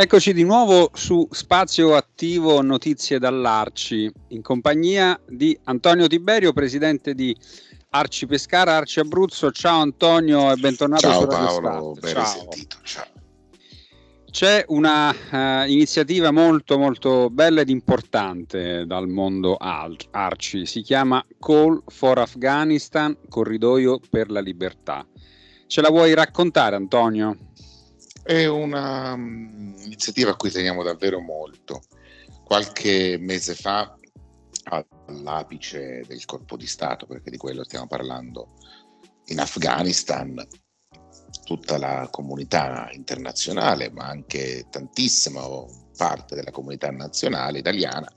Eccoci di nuovo su Spazio Attivo Notizie dall'Arci, in compagnia di Antonio Tiberio, presidente di Arci Pescara, Arci Abruzzo. Ciao Antonio e bentornato Ciao su Paolo, Radio ben Ciao. risentito. Ciao. C'è una uh, iniziativa molto molto bella ed importante dal mondo Arci, si chiama Call for Afghanistan, corridoio per la libertà. Ce la vuoi raccontare Antonio? È un'iniziativa a cui teniamo davvero molto. Qualche mese fa, all'apice del colpo di Stato, perché di quello stiamo parlando, in Afghanistan, tutta la comunità internazionale, ma anche tantissima parte della comunità nazionale italiana,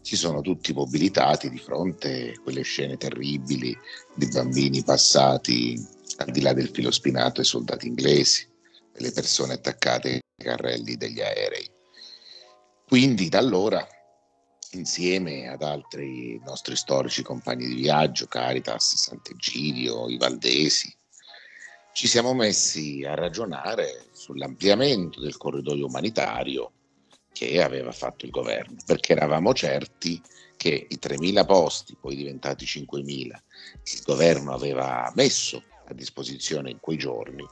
si sono tutti mobilitati di fronte a quelle scene terribili di bambini passati al di là del filo spinato ai soldati inglesi le persone attaccate ai carrelli degli aerei. Quindi da allora, insieme ad altri nostri storici compagni di viaggio, Caritas, Sant'Egidio, i Valdesi, ci siamo messi a ragionare sull'ampliamento del corridoio umanitario che aveva fatto il governo, perché eravamo certi che i 3.000 posti, poi diventati 5.000, che il governo aveva messo a disposizione in quei giorni,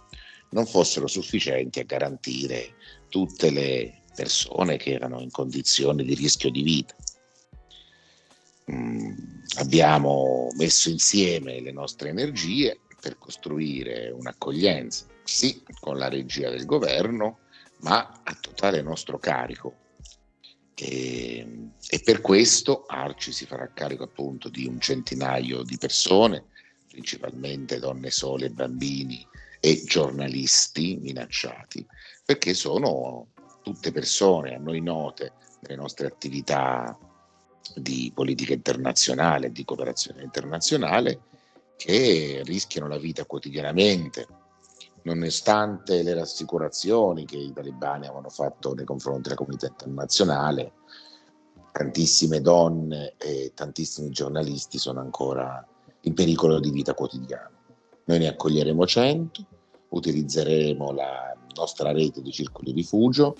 non fossero sufficienti a garantire tutte le persone che erano in condizioni di rischio di vita. Mm, abbiamo messo insieme le nostre energie per costruire un'accoglienza, sì, con la regia del governo, ma a totale nostro carico. E, e per questo Arci si farà carico appunto di un centinaio di persone, principalmente donne sole e bambini e giornalisti minacciati, perché sono tutte persone a noi note nelle nostre attività di politica internazionale, di cooperazione internazionale, che rischiano la vita quotidianamente, nonostante le rassicurazioni che i talebani avevano fatto nei confronti della comunità internazionale, tantissime donne e tantissimi giornalisti sono ancora in pericolo di vita quotidiana. Noi ne accoglieremo 100, utilizzeremo la nostra rete di circoli rifugio,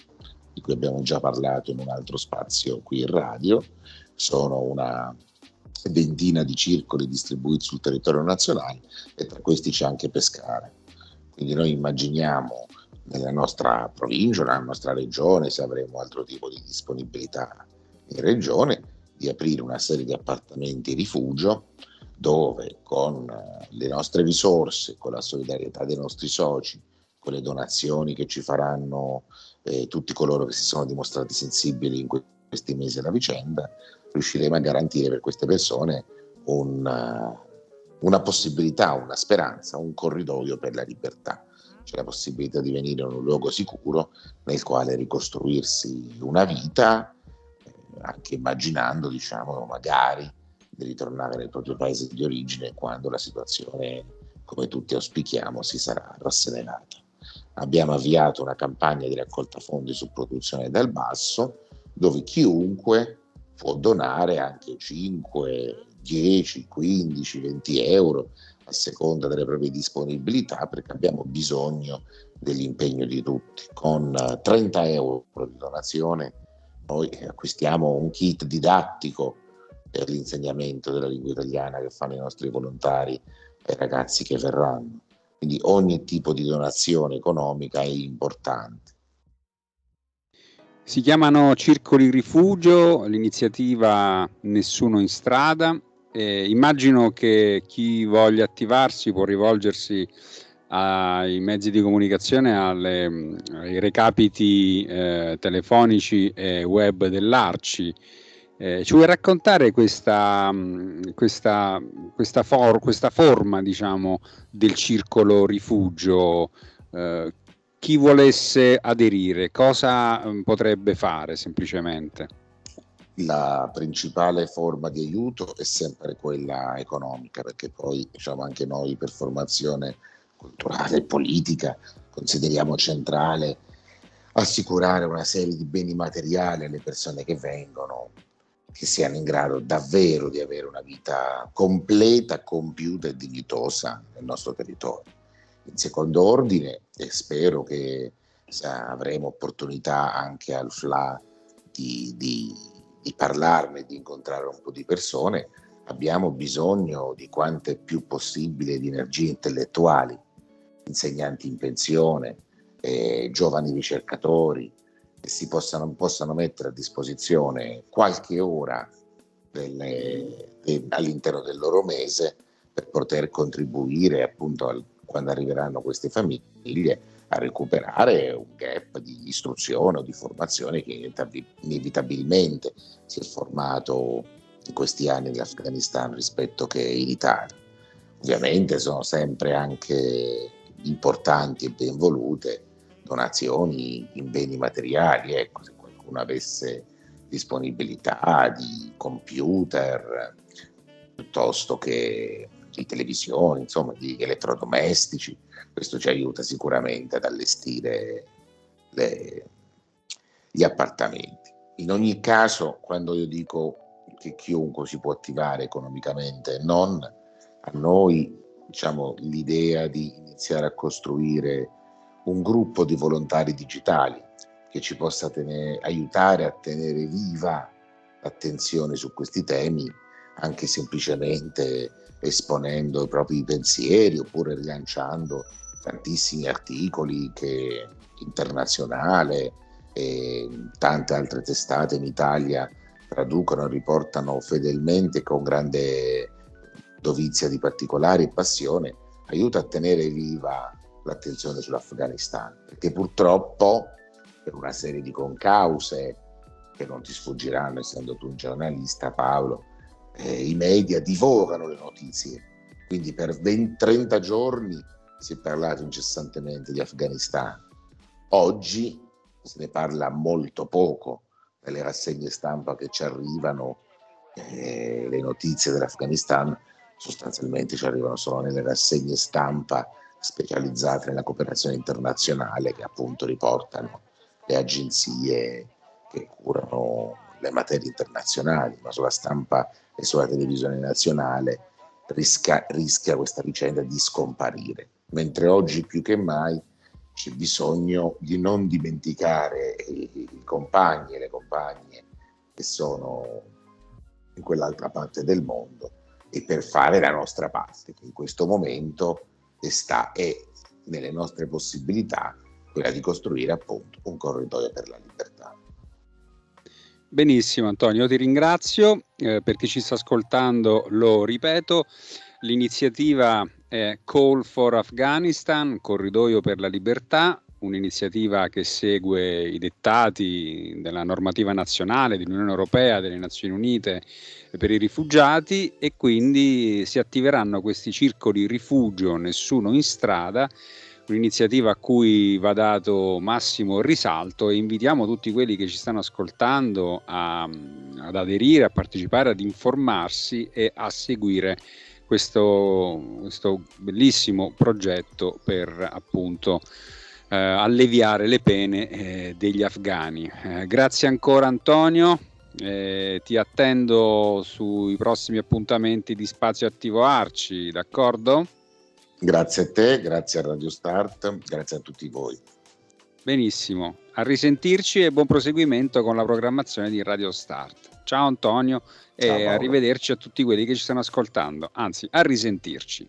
di cui abbiamo già parlato in un altro spazio qui in radio. Sono una ventina di circoli distribuiti sul territorio nazionale e tra questi c'è anche Pescara. Quindi noi immaginiamo nella nostra provincia, nella nostra regione, se avremo altro tipo di disponibilità in regione, di aprire una serie di appartamenti rifugio dove con eh, le nostre risorse, con la solidarietà dei nostri soci, con le donazioni che ci faranno eh, tutti coloro che si sono dimostrati sensibili in questi mesi alla vicenda, riusciremo a garantire per queste persone un, uh, una possibilità, una speranza, un corridoio per la libertà. C'è la possibilità di venire in un luogo sicuro nel quale ricostruirsi una vita, eh, anche immaginando, diciamo, magari di ritornare nel proprio paese di origine quando la situazione, come tutti auspichiamo, si sarà rasserenata. Abbiamo avviato una campagna di raccolta fondi su produzione del basso, dove chiunque può donare anche 5, 10, 15, 20 euro a seconda delle proprie disponibilità, perché abbiamo bisogno dell'impegno di tutti. Con 30 euro di donazione noi acquistiamo un kit didattico per l'insegnamento della lingua italiana che fanno i nostri volontari ai ragazzi che verranno. Quindi ogni tipo di donazione economica è importante. Si chiamano Circoli Rifugio, l'iniziativa Nessuno in strada. Eh, immagino che chi voglia attivarsi può rivolgersi ai mezzi di comunicazione, alle, ai recapiti eh, telefonici e web dell'Arci. Eh, ci vuoi raccontare questa, questa, questa, for, questa forma diciamo, del circolo rifugio? Eh, chi volesse aderire, cosa potrebbe fare semplicemente? La principale forma di aiuto è sempre quella economica, perché poi diciamo, anche noi per formazione culturale e politica consideriamo centrale assicurare una serie di beni materiali alle persone che vengono, che siano in grado davvero di avere una vita completa, compiuta e dignitosa nel nostro territorio. In secondo ordine, e spero che avremo opportunità anche al FLA di, di, di parlarne, di incontrare un po' di persone, abbiamo bisogno di quante più possibile di energie intellettuali insegnanti in pensione, eh, giovani ricercatori si possano, possano, mettere a disposizione qualche ora delle, de, all'interno del loro mese per poter contribuire appunto al, quando arriveranno queste famiglie a recuperare un gap di istruzione o di formazione che inevitabilmente si è formato in questi anni nell'Afghanistan rispetto che in Italia. Ovviamente sono sempre anche importanti e ben volute donazioni in beni materiali, ecco, se qualcuno avesse disponibilità di computer piuttosto che di televisione, insomma di elettrodomestici, questo ci aiuta sicuramente ad allestire le, gli appartamenti. In ogni caso, quando io dico che chiunque si può attivare economicamente, non a noi diciamo, l'idea di iniziare a costruire un gruppo di volontari digitali che ci possa tenere, aiutare a tenere viva l'attenzione su questi temi, anche semplicemente esponendo i propri pensieri oppure rilanciando tantissimi articoli che internazionale e tante altre testate in Italia traducono e riportano fedelmente con grande dovizia di particolare passione, aiuta a tenere viva l'attenzione sull'Afghanistan, perché purtroppo per una serie di concause che non ti sfuggiranno essendo tu un giornalista Paolo, eh, i media divorano le notizie, quindi per 20, 30 giorni si è parlato incessantemente di Afghanistan. Oggi se ne parla molto poco nelle rassegne stampa che ci arrivano, eh, le notizie dell'Afghanistan sostanzialmente ci arrivano solo nelle rassegne stampa specializzate nella cooperazione internazionale che appunto riportano le agenzie che curano le materie internazionali, ma sulla stampa e sulla televisione nazionale rischia, rischia questa vicenda di scomparire. Mentre oggi più che mai c'è bisogno di non dimenticare i, i compagni e le compagne che sono in quell'altra parte del mondo e per fare la nostra parte, che in questo momento sta, è nelle nostre possibilità quella di costruire appunto un corridoio per la libertà. Benissimo Antonio, ti ringrazio eh, per chi ci sta ascoltando, lo ripeto, l'iniziativa è Call for Afghanistan, Corridoio per la Libertà, un'iniziativa che segue i dettati della normativa nazionale dell'Unione Europea, delle Nazioni Unite per i rifugiati e quindi si attiveranno questi circoli rifugio Nessuno in strada, un'iniziativa a cui va dato massimo risalto e invitiamo tutti quelli che ci stanno ascoltando a, ad aderire, a partecipare, ad informarsi e a seguire questo, questo bellissimo progetto per appunto eh, alleviare le pene eh, degli afghani. Eh, grazie ancora Antonio, eh, ti attendo sui prossimi appuntamenti di Spazio Attivo Arci, d'accordo? Grazie a te, grazie a Radio Start, grazie a tutti voi. Benissimo, a risentirci e buon proseguimento con la programmazione di Radio Start. Ciao Antonio e Ciao, arrivederci a tutti quelli che ci stanno ascoltando, anzi a risentirci.